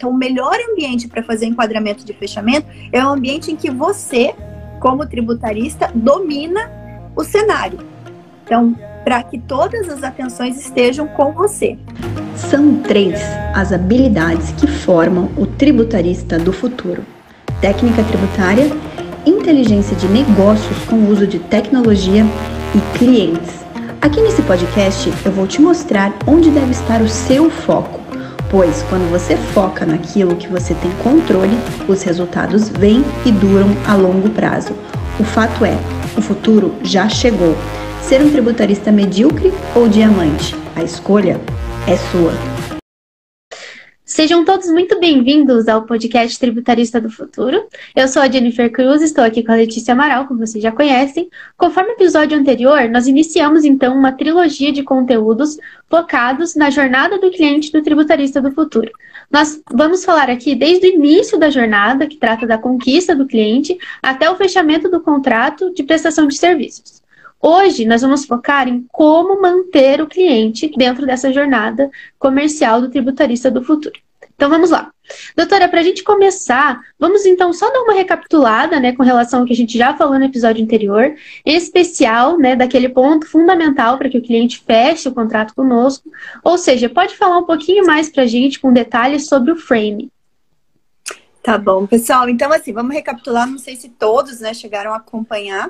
Então, o melhor ambiente para fazer enquadramento de fechamento é o ambiente em que você, como tributarista, domina o cenário. Então, para que todas as atenções estejam com você. São três as habilidades que formam o tributarista do futuro: técnica tributária, inteligência de negócios com uso de tecnologia e clientes. Aqui nesse podcast eu vou te mostrar onde deve estar o seu foco pois quando você foca naquilo que você tem controle, os resultados vêm e duram a longo prazo. O fato é, o futuro já chegou. Ser um tributarista medíocre ou diamante? A escolha é sua. Sejam todos muito bem-vindos ao podcast Tributarista do Futuro. Eu sou a Jennifer Cruz, estou aqui com a Letícia Amaral, como vocês já conhecem. Conforme o episódio anterior, nós iniciamos então uma trilogia de conteúdos focados na jornada do cliente do Tributarista do Futuro. Nós vamos falar aqui desde o início da jornada, que trata da conquista do cliente, até o fechamento do contrato de prestação de serviços. Hoje nós vamos focar em como manter o cliente dentro dessa jornada comercial do tributarista do futuro. Então vamos lá. Doutora, para a gente começar, vamos então só dar uma recapitulada, né, com relação ao que a gente já falou no episódio anterior, em especial, né, daquele ponto fundamental para que o cliente feche o contrato conosco. Ou seja, pode falar um pouquinho mais para a gente com detalhes sobre o frame. Tá bom, pessoal. Então, assim, vamos recapitular. Não sei se todos, né, chegaram a acompanhar.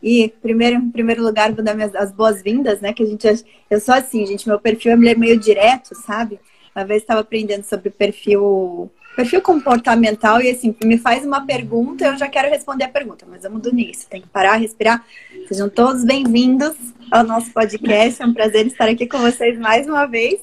E primeiro, em primeiro lugar, vou dar minhas, as boas-vindas, né? Que a gente. Eu sou assim, gente, meu perfil é meio direto, sabe? Uma vez estava aprendendo sobre perfil perfil comportamental e assim, me faz uma pergunta, eu já quero responder a pergunta, mas vamos do início, tem que parar, respirar. Sejam todos bem-vindos ao nosso podcast, é um prazer estar aqui com vocês mais uma vez.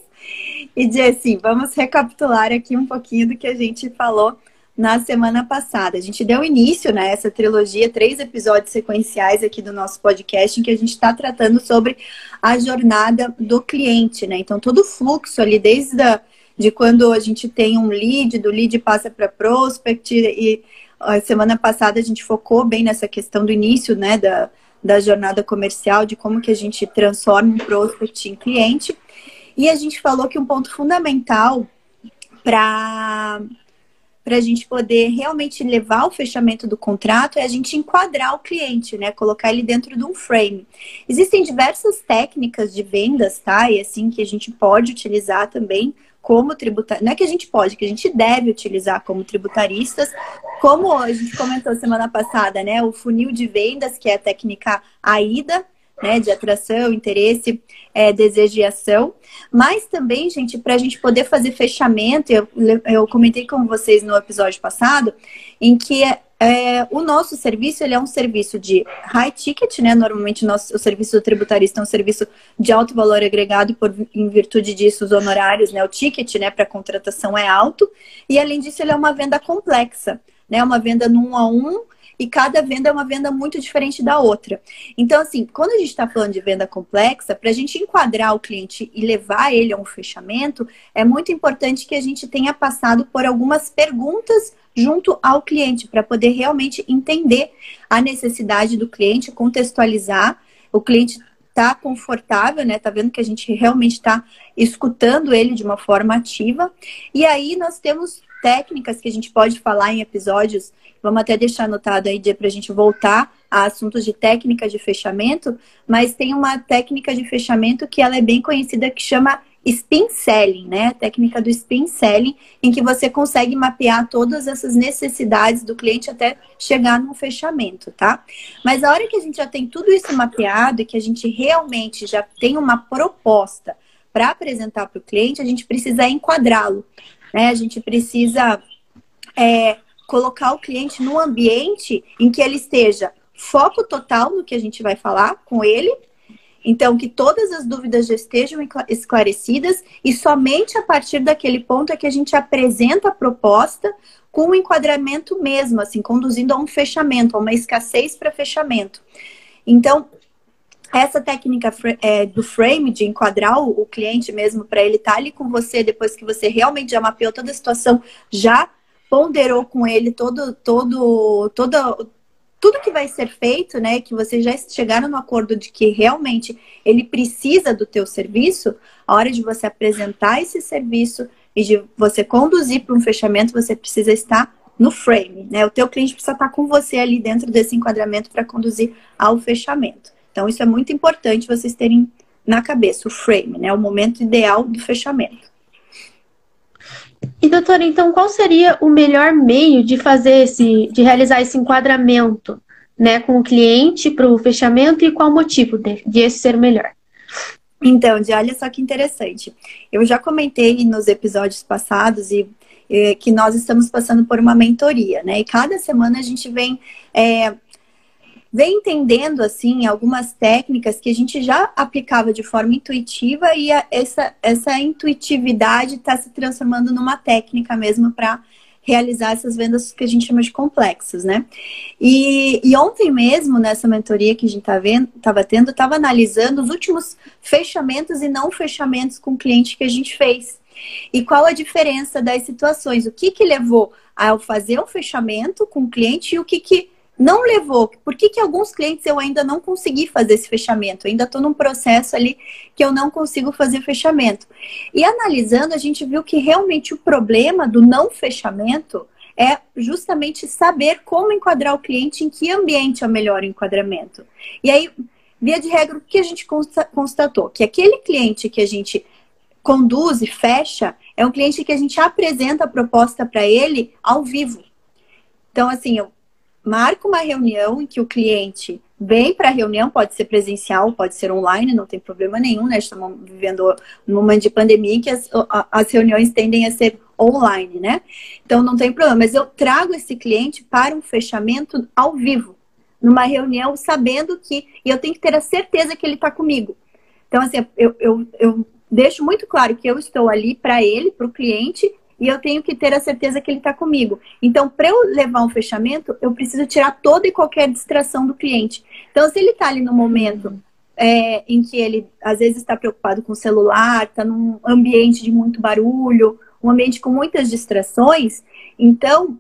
E de assim, vamos recapitular aqui um pouquinho do que a gente falou na semana passada. A gente deu início nessa né, trilogia, três episódios sequenciais aqui do nosso podcast, em que a gente está tratando sobre a jornada do cliente, né? Então, todo o fluxo ali, desde a, de quando a gente tem um lead, do lead passa para prospect, e a semana passada a gente focou bem nessa questão do início, né, da, da jornada comercial, de como que a gente transforma um prospect em cliente. E a gente falou que um ponto fundamental para para a gente poder realmente levar o fechamento do contrato é a gente enquadrar o cliente, né? Colocar ele dentro de um frame. Existem diversas técnicas de vendas, tá? E assim que a gente pode utilizar também como tributarista. Não é que a gente pode, que a gente deve utilizar como tributaristas. Como a gente comentou semana passada, né? O funil de vendas, que é a técnica AIDA, né, de atração, interesse, é, desejo e ação. Mas também, gente, para a gente poder fazer fechamento, eu, eu comentei com vocês no episódio passado, em que é, o nosso serviço ele é um serviço de high ticket, né? Normalmente nosso, o serviço do tributarista é um serviço de alto valor agregado por, em virtude disso os honorários, né? O ticket, né, para contratação é alto e além disso ele é uma venda complexa, né? Uma venda no um a um e cada venda é uma venda muito diferente da outra. Então, assim, quando a gente está falando de venda complexa, para a gente enquadrar o cliente e levar ele a um fechamento, é muito importante que a gente tenha passado por algumas perguntas junto ao cliente, para poder realmente entender a necessidade do cliente, contextualizar. O cliente tá confortável, né? Tá vendo que a gente realmente está escutando ele de uma forma ativa. E aí nós temos técnicas que a gente pode falar em episódios Vamos até deixar anotado aí para a gente voltar a assuntos de técnica de fechamento, mas tem uma técnica de fechamento que ela é bem conhecida que chama spin selling, né? A técnica do spin selling, em que você consegue mapear todas essas necessidades do cliente até chegar num fechamento, tá? Mas a hora que a gente já tem tudo isso mapeado e que a gente realmente já tem uma proposta para apresentar para o cliente, a gente precisa enquadrá-lo, né? A gente precisa é, colocar o cliente num ambiente em que ele esteja foco total no que a gente vai falar com ele. Então, que todas as dúvidas já estejam esclarecidas e somente a partir daquele ponto é que a gente apresenta a proposta com o enquadramento mesmo, assim, conduzindo a um fechamento, a uma escassez para fechamento. Então, essa técnica é, do frame, de enquadrar o, o cliente mesmo para ele estar tá ali com você depois que você realmente já mapeou toda a situação, já ponderou com ele todo, todo, todo, tudo que vai ser feito, né? Que vocês já chegaram no acordo de que realmente ele precisa do teu serviço, a hora de você apresentar esse serviço, e de você conduzir para um fechamento, você precisa estar no frame, né? O teu cliente precisa estar com você ali dentro desse enquadramento para conduzir ao fechamento. Então, isso é muito importante vocês terem na cabeça, o frame, né? O momento ideal do fechamento. E doutora, então qual seria o melhor meio de fazer esse, de realizar esse enquadramento, né, com o cliente para o fechamento e qual o motivo de, de esse ser o melhor? Então, de olha só que interessante. Eu já comentei nos episódios passados e que nós estamos passando por uma mentoria, né? E cada semana a gente vem é, vem entendendo assim algumas técnicas que a gente já aplicava de forma intuitiva e a, essa essa intuitividade está se transformando numa técnica mesmo para realizar essas vendas que a gente chama de complexas, né? E, e ontem mesmo, nessa mentoria que a gente tá estava tendo, estava analisando os últimos fechamentos e não fechamentos com o cliente que a gente fez. E qual a diferença das situações? O que que levou ao fazer um fechamento com o cliente e o que que não levou? Por que que alguns clientes eu ainda não consegui fazer esse fechamento? Eu ainda estou num processo ali que eu não consigo fazer fechamento. E analisando, a gente viu que realmente o problema do não fechamento é justamente saber como enquadrar o cliente, em que ambiente é o melhor enquadramento. E aí, via de regra, o que a gente constatou? Que aquele cliente que a gente conduz e fecha é um cliente que a gente apresenta a proposta para ele ao vivo. Então, assim, eu marco uma reunião em que o cliente vem para a reunião, pode ser presencial, pode ser online, não tem problema nenhum, né? Estamos vivendo um momento de pandemia em que as, as reuniões tendem a ser online, né? Então não tem problema, mas eu trago esse cliente para um fechamento ao vivo, numa reunião, sabendo que, e eu tenho que ter a certeza que ele está comigo. Então, assim, eu, eu, eu deixo muito claro que eu estou ali para ele, para o cliente, e eu tenho que ter a certeza que ele está comigo. Então, para eu levar um fechamento, eu preciso tirar toda e qualquer distração do cliente. Então, se ele está ali no momento é, em que ele às vezes está preocupado com o celular, está num ambiente de muito barulho, um ambiente com muitas distrações, então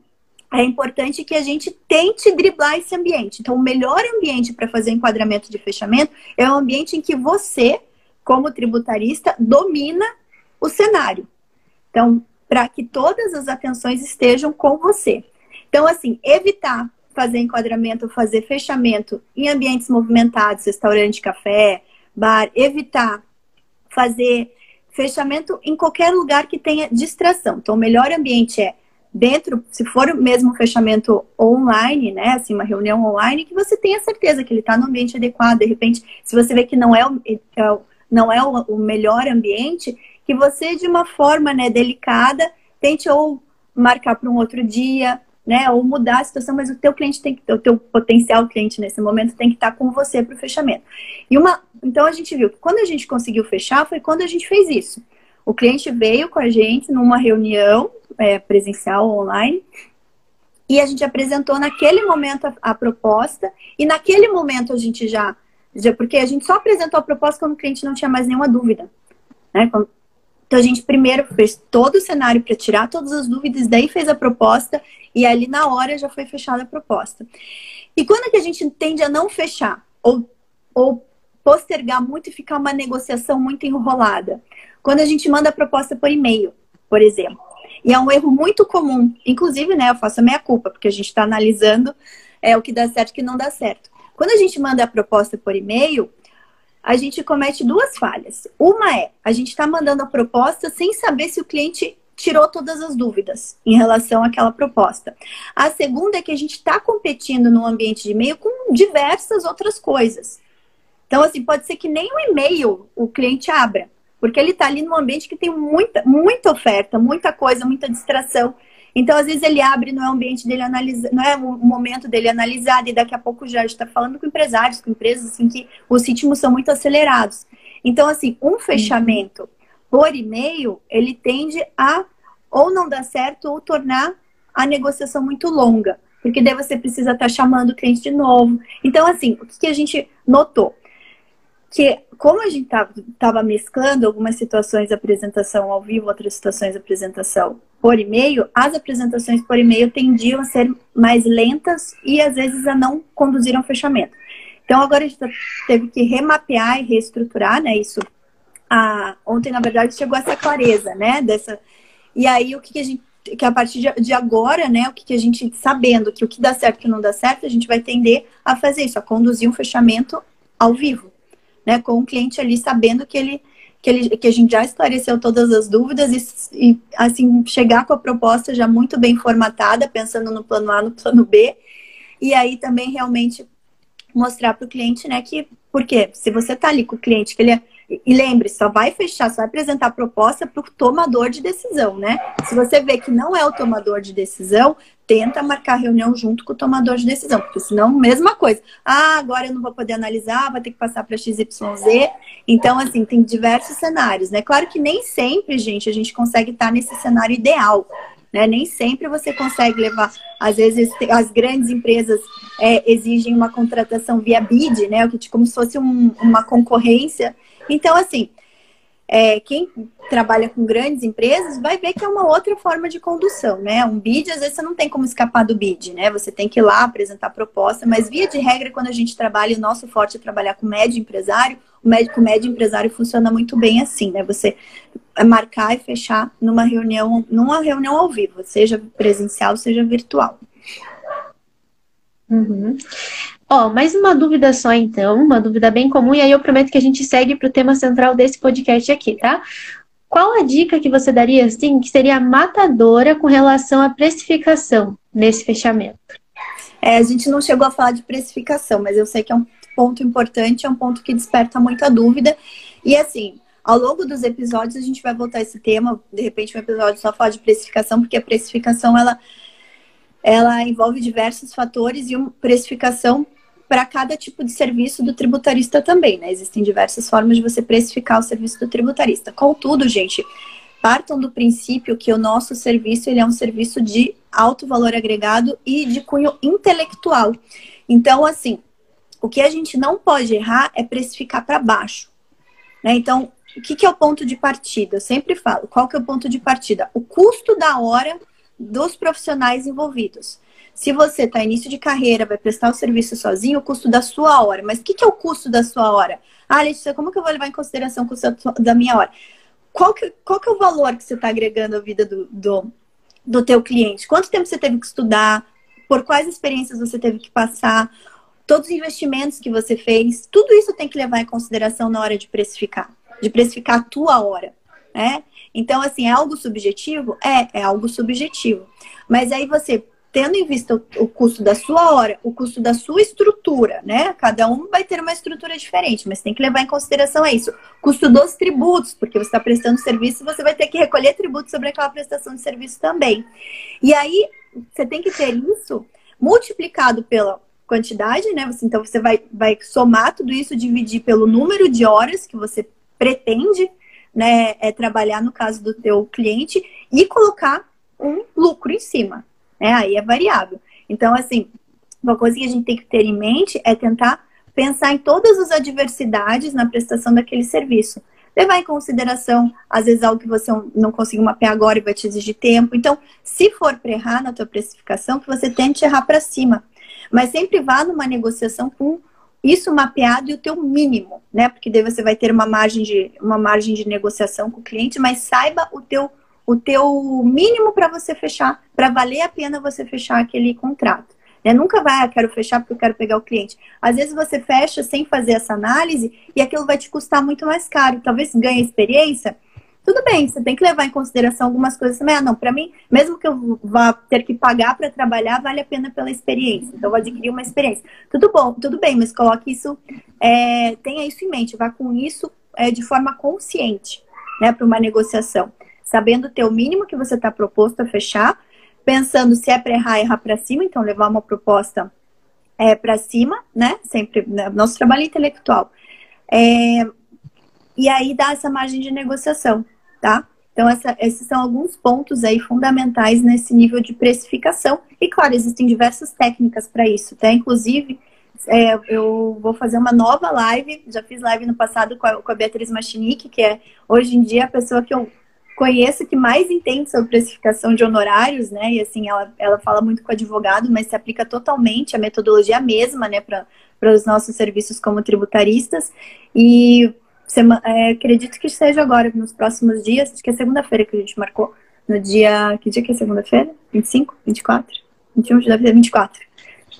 é importante que a gente tente driblar esse ambiente. Então, o melhor ambiente para fazer enquadramento de fechamento é o ambiente em que você como tributarista, domina o cenário. Então, para que todas as atenções estejam com você. Então, assim, evitar fazer enquadramento, fazer fechamento em ambientes movimentados, restaurante, café, bar, evitar fazer fechamento em qualquer lugar que tenha distração. Então, o melhor ambiente é dentro, se for mesmo fechamento online, né, assim, uma reunião online, que você tenha certeza que ele está no ambiente adequado. De repente, se você vê que não é o, é não é o melhor ambiente, que você, de uma forma né, delicada, tente ou marcar para um outro dia, né? Ou mudar a situação, mas o teu cliente tem que, o teu potencial cliente nesse momento tem que estar com você para o fechamento. E uma, então a gente viu que quando a gente conseguiu fechar foi quando a gente fez isso. O cliente veio com a gente numa reunião é, presencial online e a gente apresentou naquele momento a, a proposta e naquele momento a gente já porque a gente só apresentou a proposta quando o cliente não tinha mais nenhuma dúvida. Né? Então a gente primeiro fez todo o cenário para tirar todas as dúvidas, daí fez a proposta e ali na hora já foi fechada a proposta. E quando é que a gente tende a não fechar ou, ou postergar muito e ficar uma negociação muito enrolada? Quando a gente manda a proposta por e-mail, por exemplo. E é um erro muito comum. Inclusive, né, eu faço a minha culpa, porque a gente está analisando é, o que dá certo e o que não dá certo. Quando a gente manda a proposta por e-mail, a gente comete duas falhas. Uma é, a gente está mandando a proposta sem saber se o cliente tirou todas as dúvidas em relação àquela proposta. A segunda é que a gente está competindo no ambiente de e-mail com diversas outras coisas. Então, assim, pode ser que nem o e-mail o cliente abra, porque ele está ali num ambiente que tem muita, muita oferta, muita coisa, muita distração. Então, às vezes, ele abre, não é o ambiente dele analisar, não é o momento dele analisar, e daqui a pouco já está falando com empresários, com empresas, assim, que os ritmos são muito acelerados. Então, assim, um fechamento por e-mail, ele tende a ou não dar certo ou tornar a negociação muito longa. Porque daí você precisa estar chamando o cliente de novo. Então, assim, o que a gente notou? que como a gente estava mesclando algumas situações de apresentação ao vivo, outras situações de apresentação por e-mail, as apresentações por e-mail tendiam a ser mais lentas e às vezes a não conduzir ao fechamento. Então agora a gente teve que remapear e reestruturar, né? Isso. ontem, na verdade, chegou essa clareza, né? Dessa, E aí, o que, que a gente que a partir de agora, né, o que, que a gente sabendo que o que dá certo e o que não dá certo, a gente vai tender a fazer isso, a conduzir um fechamento ao vivo, né, com o cliente ali sabendo que ele que, ele, que a gente já esclareceu todas as dúvidas e, e, assim, chegar com a proposta já muito bem formatada, pensando no plano A, no plano B, e aí também realmente mostrar para o cliente, né, que, porque se você tá ali com o cliente, que ele é, e lembre, só vai fechar, só vai apresentar a proposta para o tomador de decisão, né? Se você vê que não é o tomador de decisão, tenta marcar reunião junto com o tomador de decisão, porque senão, mesma coisa. Ah, agora eu não vou poder analisar, vai ter que passar para XYZ. Então, assim, tem diversos cenários, né? Claro que nem sempre, gente, a gente consegue estar nesse cenário ideal. Né? Nem sempre você consegue levar. Às vezes, as grandes empresas é, exigem uma contratação via bid, né? Como se fosse um, uma concorrência. Então, assim, é, quem trabalha com grandes empresas vai ver que é uma outra forma de condução, né? Um bid, às vezes, você não tem como escapar do bid, né? Você tem que ir lá apresentar proposta, mas via de regra, quando a gente trabalha, o nosso forte é trabalhar com médio empresário, o médico médio empresário funciona muito bem assim, né? Você marcar e fechar numa reunião, numa reunião ao vivo, seja presencial, seja virtual. Uhum. Ó, mais uma dúvida só então, uma dúvida bem comum, e aí eu prometo que a gente segue para o tema central desse podcast aqui, tá? Qual a dica que você daria, assim, que seria matadora com relação à precificação nesse fechamento? É, a gente não chegou a falar de precificação, mas eu sei que é um ponto importante, é um ponto que desperta muita dúvida. E assim, ao longo dos episódios a gente vai voltar esse tema, de repente um episódio só falar de precificação, porque a precificação ela ela envolve diversos fatores e uma precificação para cada tipo de serviço do tributarista também, né? Existem diversas formas de você precificar o serviço do tributarista. Contudo, gente, partam do princípio que o nosso serviço ele é um serviço de alto valor agregado e de cunho intelectual. Então, assim, o que a gente não pode errar é precificar para baixo. Né? Então, o que, que, é o ponto de partida? Eu sempre falo, qual que é o ponto de partida? O custo da hora dos profissionais envolvidos. Se você está início de carreira, vai prestar o serviço sozinho, o custo da sua hora. Mas o que, que, é o custo da sua hora? Ah, Letícia, como que eu vou levar em consideração o custo da minha hora? Qual que, qual que é o valor que você está agregando à vida do, do, do teu cliente? Quanto tempo você teve que estudar? Por quais experiências você teve que passar? Todos os investimentos que você fez? Tudo isso tem que levar em consideração na hora de precificar. De precificar a tua hora, né? Então, assim, é algo subjetivo? É, é algo subjetivo. Mas aí você tendo em vista o, o, custo da sua hora, o custo da sua estrutura, né? Cada um vai ter uma estrutura diferente, mas tem que levar em consideração isso. Custo dos tributos, porque você está prestando serviço, você vai ter que recolher tributos sobre aquela prestação de serviço também. E aí, você tem que ter isso multiplicado pela quantidade, né? Então, você vai, vai somar tudo isso, dividir pelo número de horas que você pretende né, é, trabalhar no caso do teu cliente e colocar um lucro em cima né? Aí é variável. Então, assim, uma coisa que a gente tem que ter em mente é tentar pensar em todas as adversidades na prestação daquele serviço. Levar em consideração, às vezes, algo que você não conseguiu mapear agora e vai te exigir tempo. Então, se for para errar na tua precificação, que você tente errar para cima. Mas sempre vá numa negociação com isso mapeado e o teu mínimo, né? Porque daí você vai ter uma margem de, uma margem de negociação com o cliente, mas saiba o teu o teu mínimo para você fechar, para valer a pena você fechar aquele contrato. Né? Nunca vai, ah, quero fechar porque eu quero pegar o cliente. Às vezes você fecha sem fazer essa análise e aquilo vai te custar muito mais caro. Talvez ganhe experiência. Tudo bem, você tem que levar em consideração algumas coisas também. Ah, não, para mim, mesmo que eu vá ter que pagar para trabalhar, vale a pena pela experiência. Então, eu vou adquirir uma experiência. Tudo bom, tudo bem, mas coloque isso, é, tenha isso em mente, vá com isso é, de forma consciente, né, para uma negociação sabendo ter o mínimo que você está proposto a fechar, pensando se é para errar, errar para cima, então levar uma proposta é, para cima, né? Sempre, né? nosso trabalho intelectual. É, e aí dá essa margem de negociação, tá? Então, essa, esses são alguns pontos aí fundamentais nesse nível de precificação. E, claro, existem diversas técnicas para isso, tá? Inclusive, é, eu vou fazer uma nova live, já fiz live no passado com a, com a Beatriz Machinique, que é hoje em dia a pessoa que eu conheço que mais entende sobre precificação de honorários, né? E assim, ela, ela fala muito com advogado, mas se aplica totalmente a metodologia mesma, né, para os nossos serviços como tributaristas. E é, acredito que seja agora, nos próximos dias, acho que é segunda-feira que a gente marcou, no dia. Que dia que é segunda-feira? 25? 24? 21 já deve ser 24.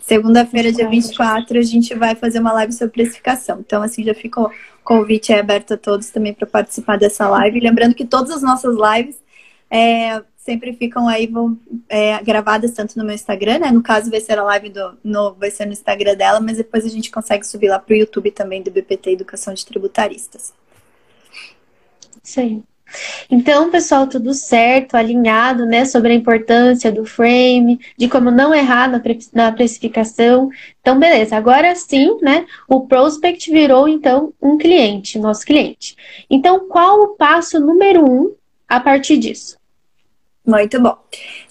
Segunda-feira, dia 24, a gente vai fazer uma live sobre precificação. Então, assim, já fica o convite aberto a todos também para participar dessa live. Lembrando que todas as nossas lives é, sempre ficam aí vão, é, gravadas tanto no meu Instagram, né? No caso, vai ser a live do no, vai ser no Instagram dela, mas depois a gente consegue subir lá para o YouTube também do BPT Educação de Tributaristas. Sim. Então, pessoal, tudo certo, alinhado, né, sobre a importância do frame, de como não errar na, pre na precificação. Então, beleza. Agora sim, né, o prospect virou então um cliente, nosso cliente. Então, qual o passo número um a partir disso? Muito bom.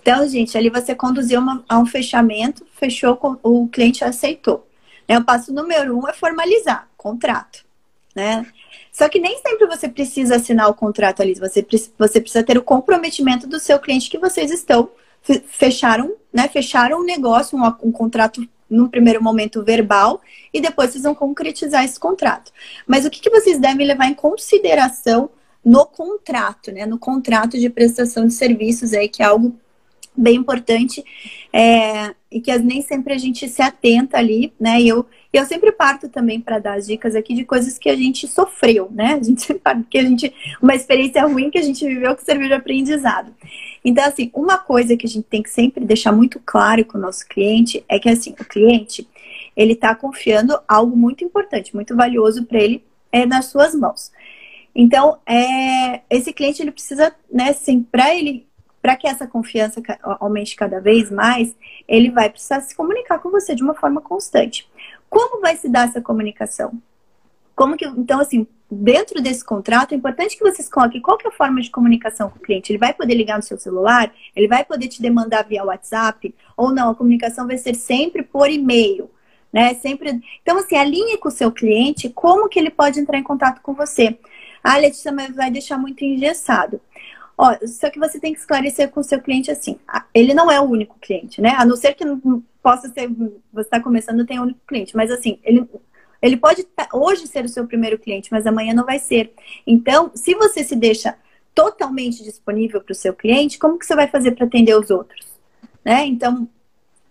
Então, gente, ali você conduziu uma, a um fechamento, fechou, o cliente aceitou. Né? O passo número um é formalizar contrato, né? Só que nem sempre você precisa assinar o contrato ali. Você, você precisa ter o comprometimento do seu cliente que vocês estão fecharam, né? Fecharam um negócio, um, um contrato num primeiro momento verbal e depois vocês vão concretizar esse contrato. Mas o que, que vocês devem levar em consideração no contrato, né? No contrato de prestação de serviços aí, que é algo bem importante é, e que nem sempre a gente se atenta ali, né? E eu, eu sempre parto também para dar as dicas aqui de coisas que a gente sofreu, né? A gente sempre parte que a gente uma experiência ruim que a gente viveu que serviu de aprendizado. Então, assim, uma coisa que a gente tem que sempre deixar muito claro com o nosso cliente é que assim, o cliente ele está confiando algo muito importante, muito valioso para ele é nas suas mãos. Então, é, esse cliente ele precisa, né, assim, para ele, para que essa confiança aumente cada vez mais, ele vai precisar se comunicar com você de uma forma constante. Como vai se dar essa comunicação? Como que, então, assim, dentro desse contrato, é importante que vocês coloquem qual que é a forma de comunicação com o cliente. Ele vai poder ligar no seu celular, ele vai poder te demandar via WhatsApp, ou não, a comunicação vai ser sempre por e-mail. Né? Sempre. Então, assim, alinhe com o seu cliente como que ele pode entrar em contato com você. Ah, Letícia, mas vai deixar muito engessado. Ó, só que você tem que esclarecer com o seu cliente assim, ele não é o único cliente, né? A não ser que possa ser, você está começando, tem um único cliente, mas assim, ele, ele pode tá, hoje ser o seu primeiro cliente, mas amanhã não vai ser. Então, se você se deixa totalmente disponível para o seu cliente, como que você vai fazer para atender os outros? Né? Então,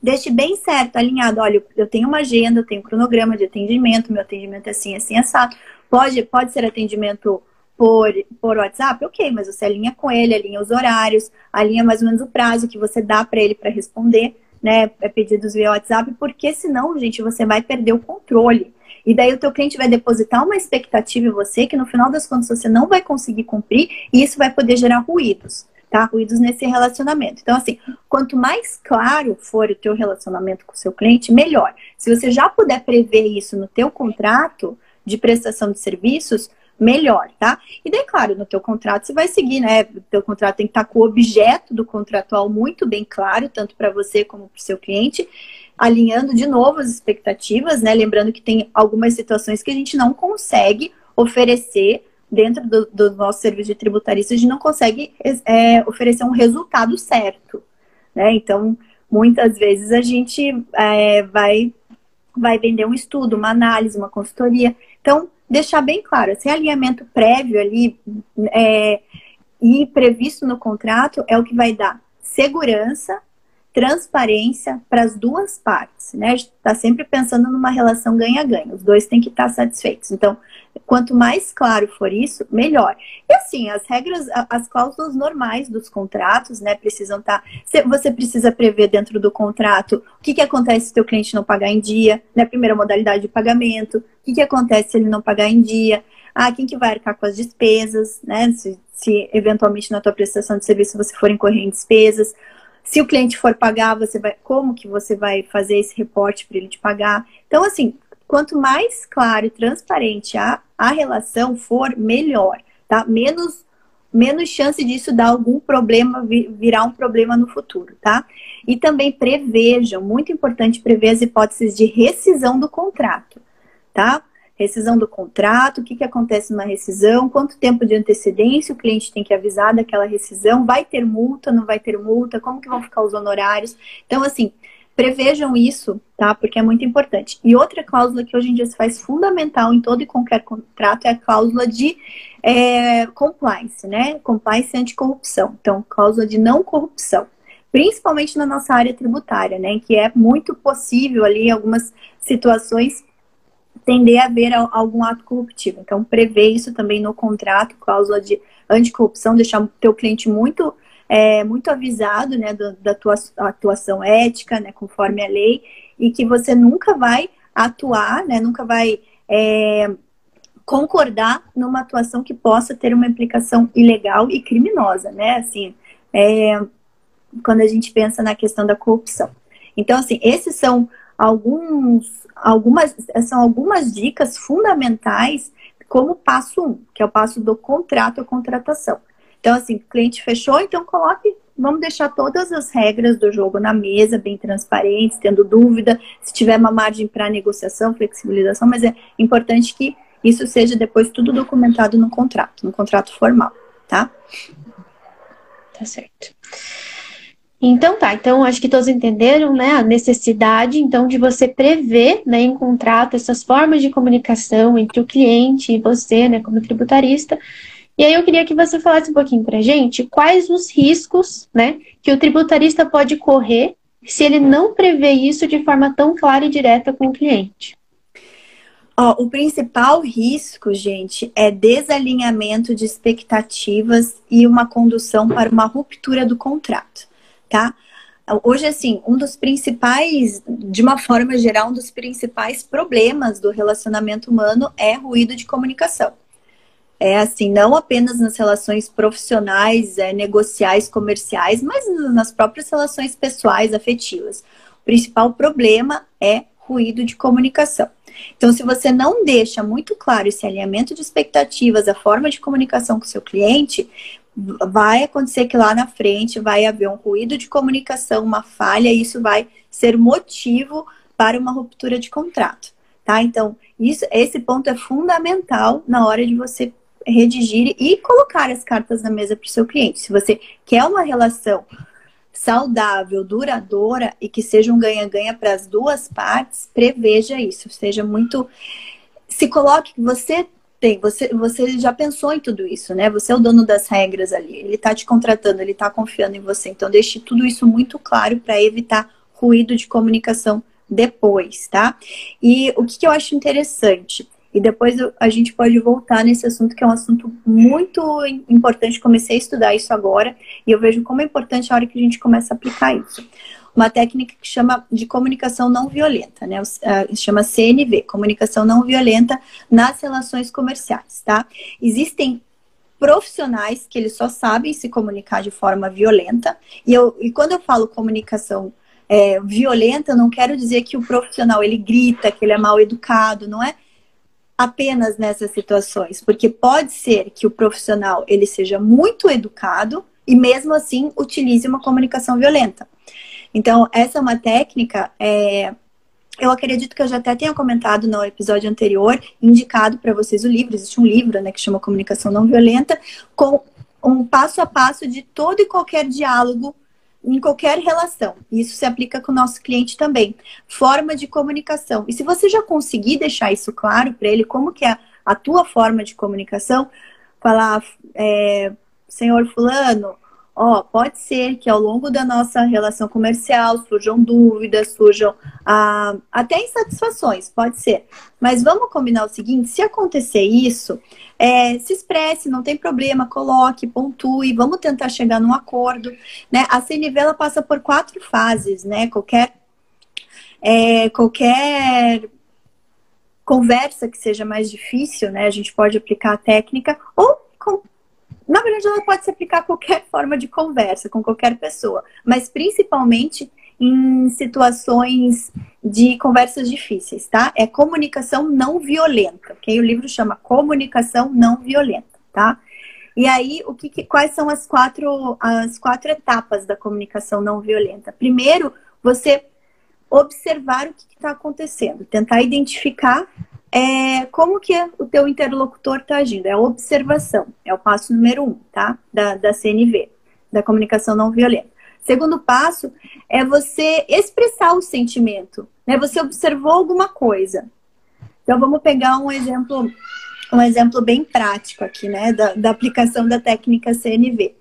deixe bem certo, alinhado. Olha, eu tenho uma agenda, eu tenho um cronograma de atendimento, meu atendimento é assim, assim, assado. Pode, pode ser atendimento por, por WhatsApp? Ok, mas você alinha com ele, alinha os horários, alinha mais ou menos o prazo que você dá para ele para responder, né? É pedidos via WhatsApp, porque senão, gente, você vai perder o controle. E daí o teu cliente vai depositar uma expectativa em você que no final das contas você não vai conseguir cumprir e isso vai poder gerar ruídos, tá? Ruídos nesse relacionamento. Então, assim, quanto mais claro for o teu relacionamento com o seu cliente, melhor. Se você já puder prever isso no teu contrato, de prestação de serviços, melhor, tá? E daí, claro, no teu contrato você vai seguir, né? O teu contrato tem que estar com o objeto do contratual muito bem claro, tanto para você como para o seu cliente, alinhando de novo as expectativas, né? Lembrando que tem algumas situações que a gente não consegue oferecer dentro do, do nosso serviço de tributarista, a gente não consegue é, oferecer um resultado certo, né? Então, muitas vezes a gente é, vai vai vender um estudo, uma análise, uma consultoria. Então, deixar bem claro, esse alinhamento prévio ali é, e previsto no contrato é o que vai dar segurança, transparência para as duas partes, né? Está sempre pensando numa relação ganha-ganha, os dois têm que estar satisfeitos. Então, quanto mais claro for isso, melhor. E assim, as regras, as cláusulas normais dos contratos, né, precisam estar. Tá, você precisa prever dentro do contrato o que, que acontece se o teu cliente não pagar em dia, né? Primeira modalidade de pagamento, o que, que acontece se ele não pagar em dia. Ah, quem que vai arcar com as despesas, né? Se, se eventualmente na tua prestação de serviço você for incorrer em despesas. Se o cliente for pagar, você vai, como que você vai fazer esse reporte para ele te pagar? Então, assim, quanto mais claro e transparente a, a relação for, melhor, tá? Menos menos chance disso dar algum problema, virar um problema no futuro, tá? E também prevejam, muito importante prever as hipóteses de rescisão do contrato, tá? Rescisão do contrato, o que, que acontece numa rescisão, quanto tempo de antecedência o cliente tem que avisar daquela rescisão, vai ter multa, não vai ter multa, como que vão ficar os honorários. Então, assim, prevejam isso, tá? Porque é muito importante. E outra cláusula que hoje em dia se faz fundamental em todo e qualquer contrato é a cláusula de é, compliance, né? Compliance anticorrupção. Então, cláusula de não corrupção. Principalmente na nossa área tributária, né? Que é muito possível ali, algumas situações, tender a haver algum ato corruptivo. Então, prevê isso também no contrato, cláusula de anticorrupção, deixar o teu cliente muito é, muito avisado né, do, da tua atuação ética, né, conforme a lei, e que você nunca vai atuar, né, nunca vai é, concordar numa atuação que possa ter uma implicação ilegal e criminosa, né? Assim, é, quando a gente pensa na questão da corrupção. Então, assim, esses são alguns, algumas, são algumas dicas fundamentais como passo um, que é o passo do contrato ou contratação. Então, assim, cliente fechou, então coloque, vamos deixar todas as regras do jogo na mesa, bem transparentes, tendo dúvida, se tiver uma margem para negociação, flexibilização, mas é importante que isso seja depois tudo documentado no contrato, no contrato formal, tá? Tá certo. Então tá, então acho que todos entenderam, né, a necessidade então de você prever, né, em contrato essas formas de comunicação entre o cliente e você, né, como tributarista, e aí eu queria que você falasse um pouquinho para gente quais os riscos, né, que o tributarista pode correr se ele não prevê isso de forma tão clara e direta com o cliente. O principal risco, gente, é desalinhamento de expectativas e uma condução para uma ruptura do contrato, tá? Hoje, assim, um dos principais, de uma forma geral, um dos principais problemas do relacionamento humano é ruído de comunicação é assim, não apenas nas relações profissionais, é, negociais, comerciais, mas nas próprias relações pessoais, afetivas. O principal problema é ruído de comunicação. Então, se você não deixa muito claro esse alinhamento de expectativas, a forma de comunicação com o seu cliente, vai acontecer que lá na frente vai haver um ruído de comunicação, uma falha, e isso vai ser motivo para uma ruptura de contrato. Tá? Então, isso, esse ponto é fundamental na hora de você redigir e colocar as cartas na mesa para o seu cliente. Se você quer uma relação saudável, duradoura e que seja um ganha-ganha para as duas partes, preveja isso. Seja muito. Se coloque que você tem, você, você já pensou em tudo isso, né? Você é o dono das regras ali. Ele está te contratando, ele está confiando em você. Então, deixe tudo isso muito claro para evitar ruído de comunicação depois, tá? E o que, que eu acho interessante? E depois a gente pode voltar nesse assunto, que é um assunto muito importante. Comecei a estudar isso agora e eu vejo como é importante a hora que a gente começa a aplicar isso. Uma técnica que chama de comunicação não violenta, né? Uh, chama CNV, comunicação não violenta nas relações comerciais, tá? Existem profissionais que eles só sabem se comunicar de forma violenta. E, eu, e quando eu falo comunicação é, violenta, não quero dizer que o profissional ele grita, que ele é mal educado, não é? apenas nessas situações, porque pode ser que o profissional ele seja muito educado e mesmo assim utilize uma comunicação violenta. Então, essa é uma técnica, é, eu acredito que eu já até tenha comentado no episódio anterior, indicado para vocês o livro, existe um livro né, que chama Comunicação Não Violenta, com um passo a passo de todo e qualquer diálogo em qualquer relação. Isso se aplica com o nosso cliente também. Forma de comunicação. E se você já conseguir deixar isso claro para ele, como que é a tua forma de comunicação, falar, é, senhor fulano, ó, pode ser que ao longo da nossa relação comercial surjam dúvidas, surjam ah, até insatisfações, pode ser. Mas vamos combinar o seguinte: se acontecer isso, é, se expresse, não tem problema, coloque, pontue, vamos tentar chegar num acordo. Né? A CNV passa por quatro fases, né? Qualquer, é, qualquer conversa que seja mais difícil, né? A gente pode aplicar a técnica ou na verdade, ela pode se aplicar a qualquer forma de conversa, com qualquer pessoa, mas principalmente em situações de conversas difíceis, tá? É comunicação não violenta, ok? O livro chama Comunicação Não Violenta, tá? E aí, o que, quais são as quatro, as quatro etapas da comunicação não violenta? Primeiro, você observar o que está acontecendo, tentar identificar é, como que o teu interlocutor está agindo? É a observação, é o passo número um, tá? Da, da CNV, da comunicação não violenta. Segundo passo é você expressar o sentimento, né? Você observou alguma coisa. Então vamos pegar um exemplo, um exemplo bem prático aqui, né, da, da aplicação da técnica CNV.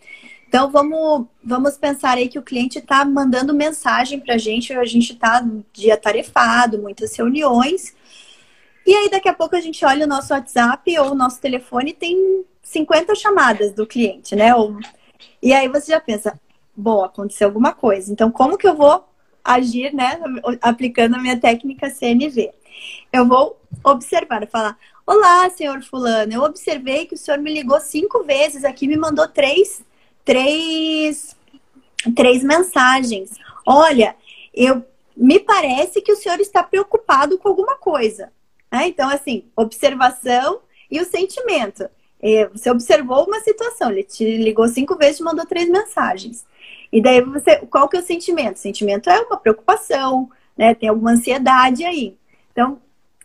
Então vamos, vamos pensar aí que o cliente está mandando mensagem para a gente, a gente está dia tarefado, muitas reuniões, e aí daqui a pouco a gente olha o nosso WhatsApp ou o nosso telefone tem 50 chamadas do cliente, né? Ou... E aí você já pensa, bom, aconteceu alguma coisa. Então, como que eu vou agir, né, aplicando a minha técnica CNV? Eu vou observar, falar, olá, senhor fulano, eu observei que o senhor me ligou cinco vezes aqui, me mandou três, três, três mensagens. Olha, eu me parece que o senhor está preocupado com alguma coisa. Né? Então, assim, observação e o sentimento. É, você observou uma situação, ele te ligou cinco vezes e mandou três mensagens. E daí você, qual que é o sentimento? O sentimento é uma preocupação, né? Tem alguma ansiedade aí. Então,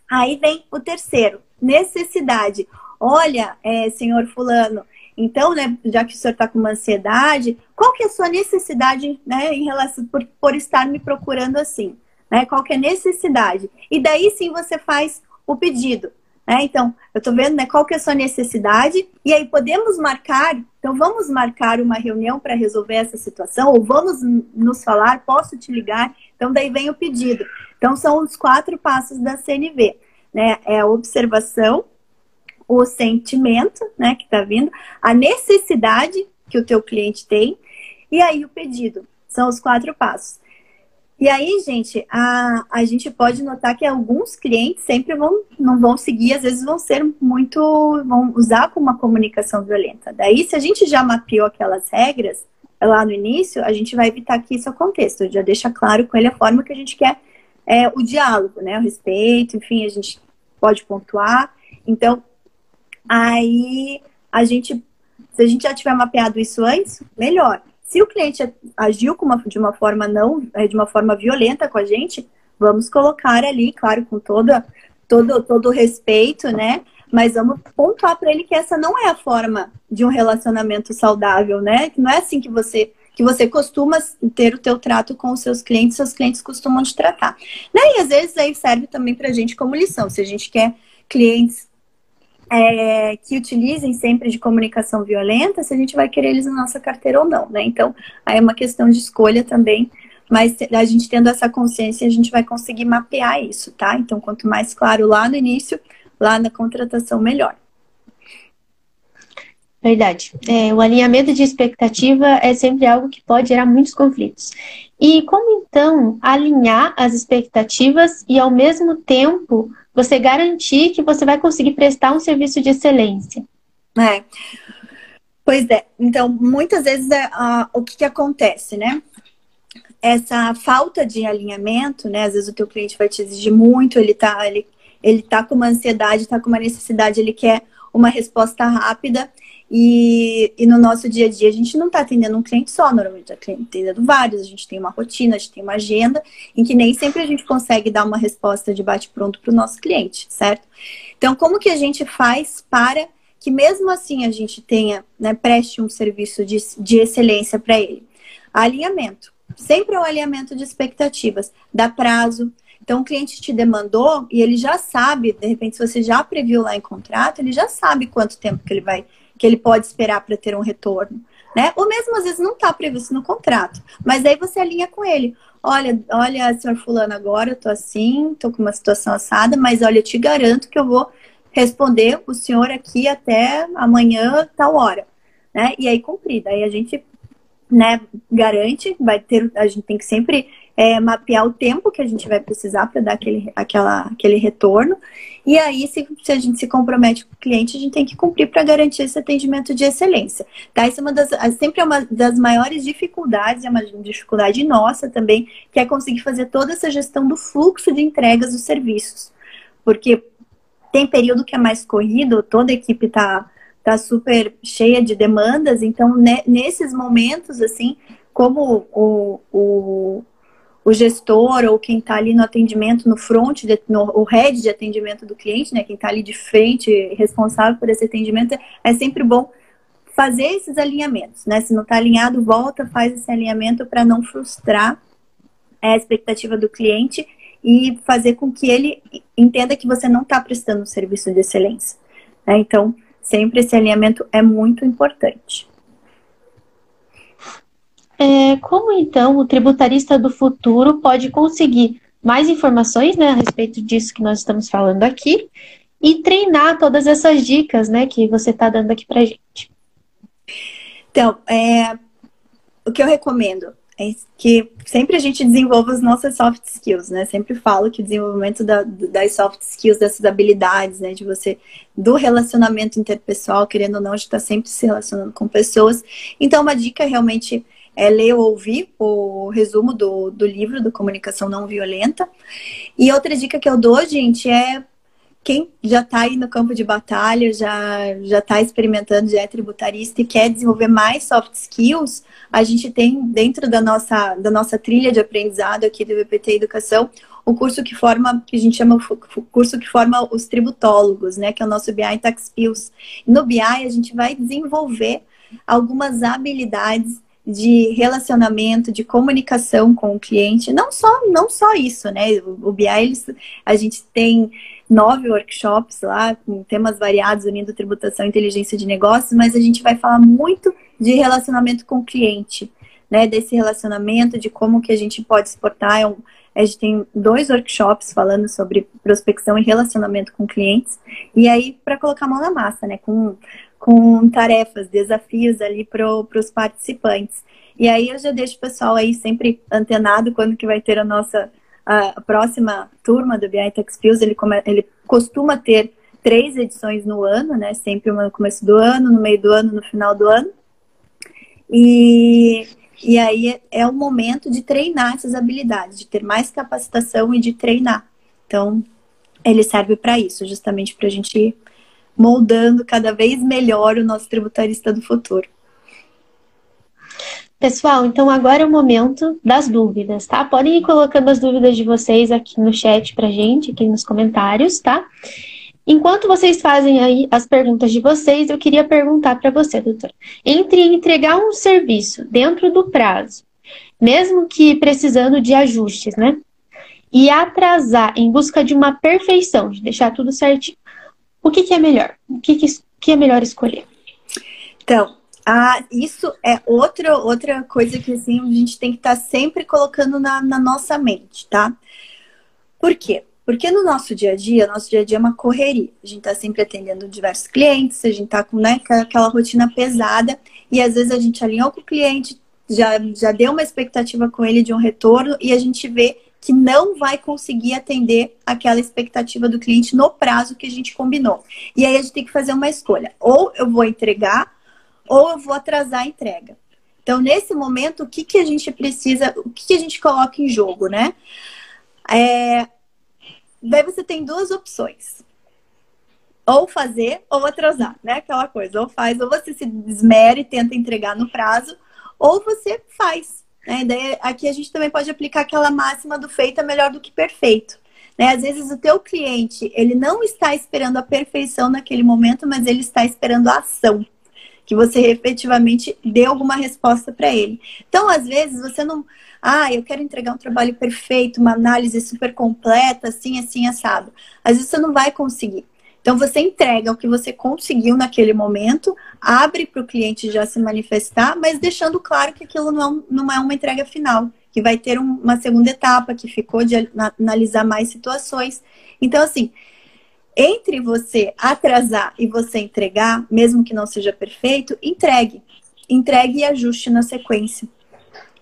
aí vem o terceiro, necessidade. Olha, é, senhor fulano, então, né, já que o senhor está com uma ansiedade, qual que é a sua necessidade, né, em relação por, por estar me procurando assim, né? Qual que é a necessidade? E daí sim você faz o pedido. Né? Então, eu estou vendo né, qual que é a sua necessidade, e aí podemos marcar, então vamos marcar uma reunião para resolver essa situação, ou vamos nos falar, posso te ligar, então daí vem o pedido. Então, são os quatro passos da CNV, né? É a observação, o sentimento, né, que está vindo, a necessidade que o teu cliente tem, e aí o pedido. São os quatro passos. E aí, gente, a, a gente pode notar que alguns clientes sempre vão, não vão seguir, às vezes vão ser muito, vão usar como uma comunicação violenta. Daí, se a gente já mapeou aquelas regras lá no início, a gente vai evitar que isso aconteça. Já deixa claro com ele a forma que a gente quer é, o diálogo, né? O respeito, enfim, a gente pode pontuar. Então, aí a gente, se a gente já tiver mapeado isso antes, melhor. Se o cliente agiu uma, de uma forma não, é, de uma forma violenta com a gente, vamos colocar ali, claro, com toda, todo, todo respeito, né? Mas vamos pontuar para ele que essa não é a forma de um relacionamento saudável, né? Que não é assim que você que você costuma ter o teu trato com os seus clientes, seus clientes costumam te tratar. Né? E às vezes aí serve também para a gente como lição. Se a gente quer clientes é, que utilizem sempre de comunicação violenta, se a gente vai querer eles na nossa carteira ou não, né? Então, aí é uma questão de escolha também, mas a gente tendo essa consciência, a gente vai conseguir mapear isso, tá? Então, quanto mais claro lá no início, lá na contratação, melhor. Verdade. É, o alinhamento de expectativa é sempre algo que pode gerar muitos conflitos. E como então alinhar as expectativas e ao mesmo tempo você garantir que você vai conseguir prestar um serviço de excelência. É. Pois é. Então, muitas vezes é, uh, o que, que acontece, né? Essa falta de alinhamento, né? Às vezes o teu cliente vai te exigir muito, ele tá, ele, ele tá com uma ansiedade, tá com uma necessidade, ele quer uma resposta rápida e, e, no nosso dia a dia a gente não está atendendo um cliente só, normalmente está atendendo vários, a gente tem uma rotina, a gente tem uma agenda, em que nem sempre a gente consegue dar uma resposta de bate-pronto para o nosso cliente, certo? Então, como que a gente faz para que mesmo assim a gente tenha, né, preste um serviço de, de excelência para ele? Alinhamento. Sempre é um alinhamento de expectativas, dá prazo. Então, o cliente te demandou e ele já sabe, de repente, se você já previu lá em contrato, ele já sabe quanto tempo que ele vai que ele pode esperar para ter um retorno. Né? Ou mesmo às vezes não está previsto no contrato, mas aí você alinha com ele. Olha, olha, senhor fulano, agora eu tô assim, tô com uma situação assada, mas olha, eu te garanto que eu vou responder o senhor aqui até amanhã, tal hora. Né? E aí cumprir. Daí a gente né, garante, vai ter, a gente tem que sempre é, mapear o tempo que a gente vai precisar para dar aquele, aquela, aquele retorno. E aí, se, se, a gente se compromete com o cliente, a gente tem que cumprir para garantir esse atendimento de excelência. Tá? Isso é uma das, sempre é uma das maiores dificuldades, é uma dificuldade nossa também, que é conseguir fazer toda essa gestão do fluxo de entregas dos serviços. Porque tem período que é mais corrido, toda a equipe está tá super cheia de demandas, então né, nesses momentos, assim, como o, o, o gestor ou quem está ali no atendimento, no front, de, no, o head de atendimento do cliente, né, quem está ali de frente, responsável por esse atendimento, é sempre bom fazer esses alinhamentos, né? Se não está alinhado, volta, faz esse alinhamento para não frustrar a expectativa do cliente e fazer com que ele entenda que você não está prestando um serviço de excelência. Né? Então, sempre esse alinhamento é muito importante. É, como então o tributarista do futuro pode conseguir mais informações né, a respeito disso que nós estamos falando aqui e treinar todas essas dicas né, que você está dando aqui para gente? Então, é, o que eu recomendo é que sempre a gente desenvolva as nossas soft skills, né? Sempre falo que o desenvolvimento da, das soft skills, dessas habilidades, né? De você, do relacionamento interpessoal, querendo ou não, a gente está sempre se relacionando com pessoas. Então, uma dica realmente é ler ou ouvir o resumo do, do livro do Comunicação Não Violenta. E outra dica que eu dou, gente, é quem já está aí no campo de batalha, já já está experimentando, já é tributarista e quer desenvolver mais soft skills, a gente tem dentro da nossa, da nossa trilha de aprendizado aqui do VPT Educação o curso que forma, que a gente chama o curso que forma os tributólogos, né, que é o nosso BI Tax Skills. No BI a gente vai desenvolver algumas habilidades de relacionamento, de comunicação com o cliente, não só não só isso, né? O BI eles, a gente tem nove workshops lá, com temas variados, unindo tributação e inteligência de negócios, mas a gente vai falar muito de relacionamento com o cliente, né? Desse relacionamento, de como que a gente pode exportar. É um, a gente tem dois workshops falando sobre prospecção e relacionamento com clientes. E aí, para colocar a mão na massa, né? Com, com tarefas, desafios ali para os participantes. E aí eu já deixo o pessoal aí sempre antenado quando que vai ter a nossa a próxima turma do BI Tech Skills, ele, come, ele costuma ter três edições no ano, né? Sempre uma no começo do ano, no meio do ano, no final do ano. E, e aí é, é o momento de treinar essas habilidades, de ter mais capacitação e de treinar. Então, ele serve para isso, justamente para a gente moldando cada vez melhor o nosso tributarista do futuro. Pessoal, então agora é o momento das dúvidas, tá? Podem ir colocando as dúvidas de vocês aqui no chat pra gente, aqui nos comentários, tá? Enquanto vocês fazem aí as perguntas de vocês, eu queria perguntar para você, doutor. Entre entregar um serviço dentro do prazo, mesmo que precisando de ajustes, né? E atrasar em busca de uma perfeição, de deixar tudo certinho. O que, que é melhor? O que, que, que é melhor escolher? Então, ah, isso é outra, outra coisa que assim, a gente tem que estar tá sempre colocando na, na nossa mente, tá? Por quê? Porque no nosso dia a dia, nosso dia a dia é uma correria. A gente está sempre atendendo diversos clientes, a gente está com né, aquela rotina pesada e às vezes a gente alinhou com o cliente, já, já deu uma expectativa com ele de um retorno e a gente vê que não vai conseguir atender aquela expectativa do cliente no prazo que a gente combinou. E aí a gente tem que fazer uma escolha. Ou eu vou entregar ou eu vou atrasar a entrega. Então, nesse momento, o que, que a gente precisa, o que, que a gente coloca em jogo, né? É, daí você tem duas opções. Ou fazer ou atrasar, né? Aquela coisa, ou faz, ou você se desmere e tenta entregar no prazo, ou você faz. Né? Aqui a gente também pode aplicar aquela máxima do feito é melhor do que perfeito. Né? Às vezes o teu cliente, ele não está esperando a perfeição naquele momento, mas ele está esperando a ação que você efetivamente dê alguma resposta para ele. Então, às vezes, você não. Ah, eu quero entregar um trabalho perfeito, uma análise super completa, assim, assim, assado. Às vezes você não vai conseguir. Então, você entrega o que você conseguiu naquele momento, abre para o cliente já se manifestar, mas deixando claro que aquilo não, é não é uma entrega final, que vai ter um, uma segunda etapa, que ficou de analisar mais situações. Então, assim, entre você atrasar e você entregar, mesmo que não seja perfeito, entregue. Entregue e ajuste na sequência.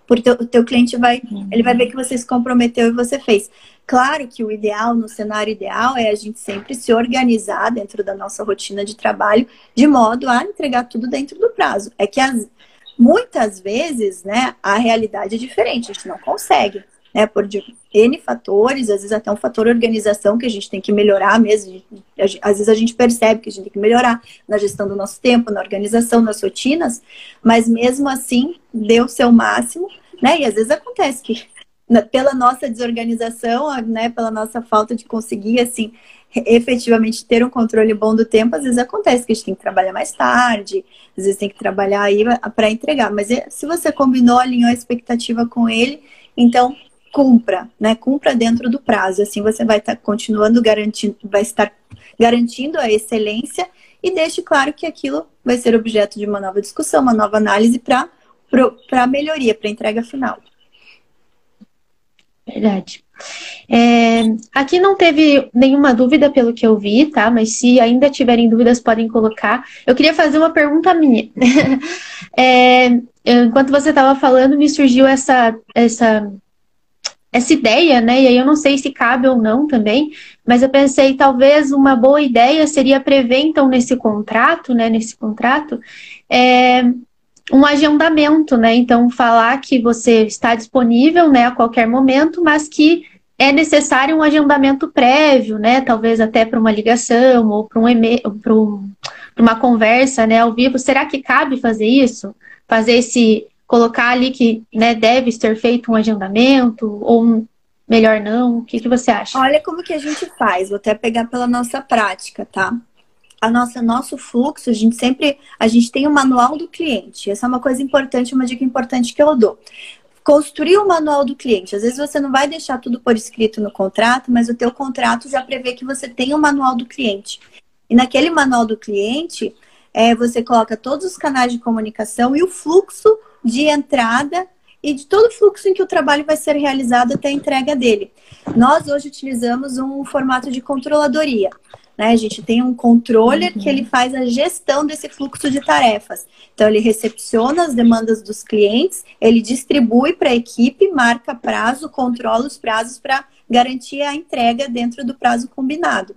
Porque o teu cliente vai, ele vai ver que você se comprometeu e você fez. Claro que o ideal, no cenário ideal, é a gente sempre se organizar dentro da nossa rotina de trabalho, de modo a entregar tudo dentro do prazo. É que as, muitas vezes, né, a realidade é diferente, a gente não consegue né, por N fatores, às vezes até um fator organização que a gente tem que melhorar mesmo. Às vezes a gente percebe que a gente tem que melhorar na gestão do nosso tempo, na organização, nas rotinas, mas mesmo assim, dê o seu máximo, né? E às vezes acontece que pela nossa desorganização, né, pela nossa falta de conseguir, assim, efetivamente ter um controle bom do tempo, às vezes acontece que a gente tem que trabalhar mais tarde, às vezes tem que trabalhar aí para entregar. Mas é, se você combinou, alinhou a expectativa com ele, então cumpra, né? Cumpra dentro do prazo. Assim você vai estar tá continuando garantindo, vai estar garantindo a excelência e deixe claro que aquilo vai ser objeto de uma nova discussão, uma nova análise para para melhoria, para entrega final. Verdade. É, aqui não teve nenhuma dúvida pelo que eu vi, tá? Mas se ainda tiverem dúvidas, podem colocar. Eu queria fazer uma pergunta minha. é, enquanto você estava falando, me surgiu essa, essa, essa ideia, né? E aí eu não sei se cabe ou não também, mas eu pensei talvez uma boa ideia seria prever, então, nesse contrato, né? Nesse contrato, é, um agendamento, né? Então, falar que você está disponível né, a qualquer momento, mas que é necessário um agendamento prévio, né? Talvez até para uma ligação ou para um e-mail, para uma conversa, né, ao vivo. Será que cabe fazer isso? Fazer esse colocar ali que né, deve ser feito um agendamento ou melhor não? O que, que você acha? Olha como que a gente faz. Vou até pegar pela nossa prática, tá? A nossa nosso fluxo, a gente sempre a gente tem o um manual do cliente. Essa é uma coisa importante, uma dica importante que eu dou. Construir o manual do cliente. Às vezes você não vai deixar tudo por escrito no contrato, mas o teu contrato já prevê que você tem o um manual do cliente. E naquele manual do cliente, é, você coloca todos os canais de comunicação e o fluxo de entrada e de todo o fluxo em que o trabalho vai ser realizado até a entrega dele. Nós hoje utilizamos um formato de controladoria. Né? A gente tem um controller uhum. que ele faz a gestão desse fluxo de tarefas. Então, ele recepciona as demandas dos clientes, ele distribui para a equipe, marca prazo, controla os prazos para garantir a entrega dentro do prazo combinado.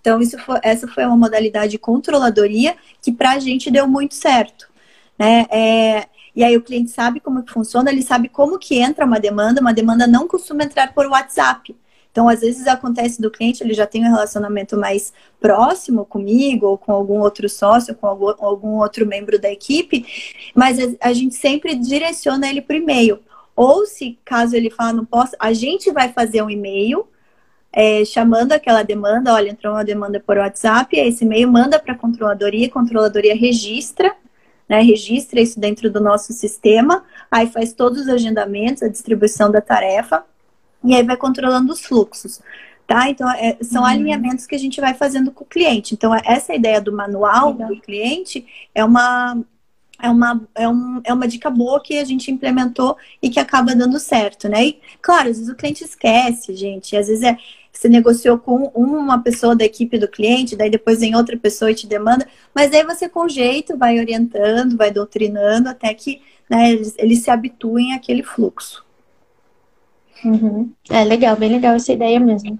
Então, isso foi, essa foi uma modalidade de controladoria que para a gente deu muito certo. Né? É, e aí o cliente sabe como que funciona, ele sabe como que entra uma demanda. Uma demanda não costuma entrar por WhatsApp. Então, às vezes acontece do cliente, ele já tem um relacionamento mais próximo comigo, ou com algum outro sócio, com algum, outro membro da equipe, mas a, gente sempre direciona ele o e-mail. Ou se caso ele fala, não posso, a gente vai fazer um e-mail é, chamando aquela demanda, olha, entrou uma demanda por WhatsApp, esse e-mail manda para a controladoria, a controladoria registra, né, registra isso dentro do nosso sistema, aí faz todos os agendamentos, a distribuição da tarefa, e aí vai controlando os fluxos. Tá? Então, é, são uhum. alinhamentos que a gente vai fazendo com o cliente. Então, essa ideia do manual Legal. do cliente é uma, é uma, é, um, é uma dica boa que a gente implementou e que acaba dando certo, né? E, claro, às vezes o cliente esquece, gente. Às vezes é, você negociou com uma pessoa da equipe do cliente, daí depois vem outra pessoa e te demanda, mas aí você com jeito vai orientando, vai doutrinando até que né, eles, eles se habituem àquele fluxo. Uhum. É legal, bem legal essa ideia mesmo.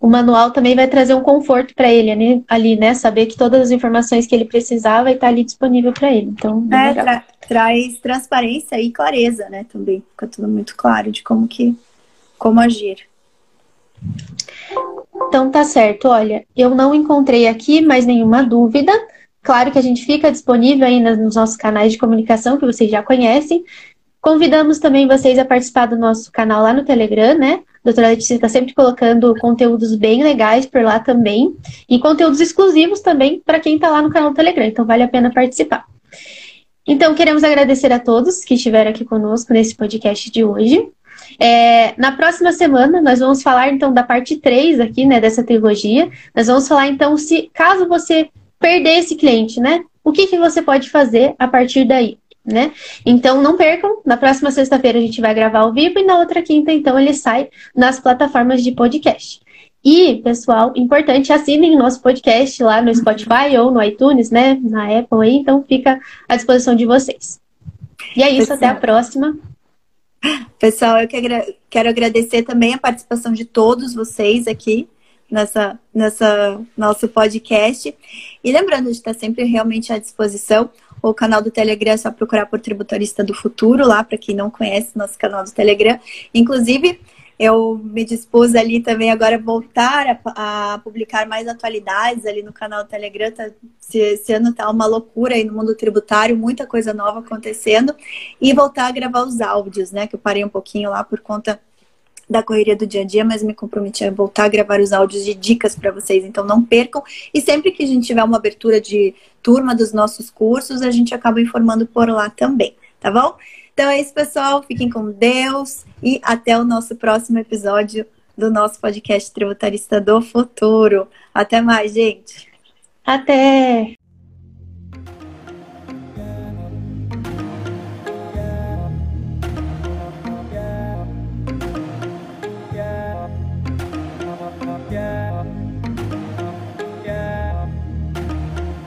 O manual também vai trazer um conforto para ele né? ali, né? Saber que todas as informações que ele precisar vai estar ali disponível para ele. Então, é, tra traz transparência e clareza, né? Também fica tudo muito claro de como que como agir. Então tá certo. Olha, eu não encontrei aqui mais nenhuma dúvida. Claro que a gente fica disponível aí nos nossos canais de comunicação que vocês já conhecem. Convidamos também vocês a participar do nosso canal lá no Telegram, né? A doutora Letícia está sempre colocando conteúdos bem legais por lá também. E conteúdos exclusivos também para quem está lá no canal do Telegram. Então vale a pena participar. Então, queremos agradecer a todos que estiveram aqui conosco nesse podcast de hoje. É, na próxima semana, nós vamos falar então da parte 3 aqui, né, dessa trilogia. Nós vamos falar então se, caso você perder esse cliente, né, o que, que você pode fazer a partir daí né? Então não percam, na próxima sexta-feira a gente vai gravar ao vivo e na outra quinta, então, ele sai nas plataformas de podcast. E, pessoal, importante, assinem nosso podcast lá no Spotify ou no iTunes, né? Na Apple aí, então fica à disposição de vocês. E é isso, Pessoal. até a próxima. Pessoal, eu quero agradecer também a participação de todos vocês aqui nessa, nessa nosso podcast. E lembrando de estar sempre realmente à disposição. O canal do Telegram é só procurar por Tributarista do Futuro lá, para quem não conhece nosso canal do Telegram. Inclusive, eu me dispus ali também agora voltar a, a, publicar mais atualidades ali no canal do Telegram. Tá, esse ano tá uma loucura aí no mundo tributário, muita coisa nova acontecendo. E voltar a gravar os áudios, né? Que eu parei um pouquinho lá por conta da correria do dia a dia, mas me comprometi a voltar a gravar os áudios de dicas para vocês, então não percam. E sempre que a gente tiver uma abertura de turma dos nossos cursos, a gente acaba informando por lá também, tá bom? Então é isso, pessoal. Fiquem com Deus e até o nosso próximo episódio do nosso podcast Tributarista do Futuro. Até mais, gente. Até!